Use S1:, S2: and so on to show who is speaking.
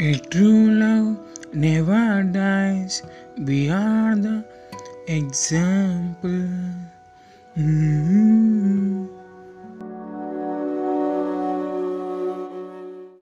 S1: A true love never dies. We are the example. Mm-hmm.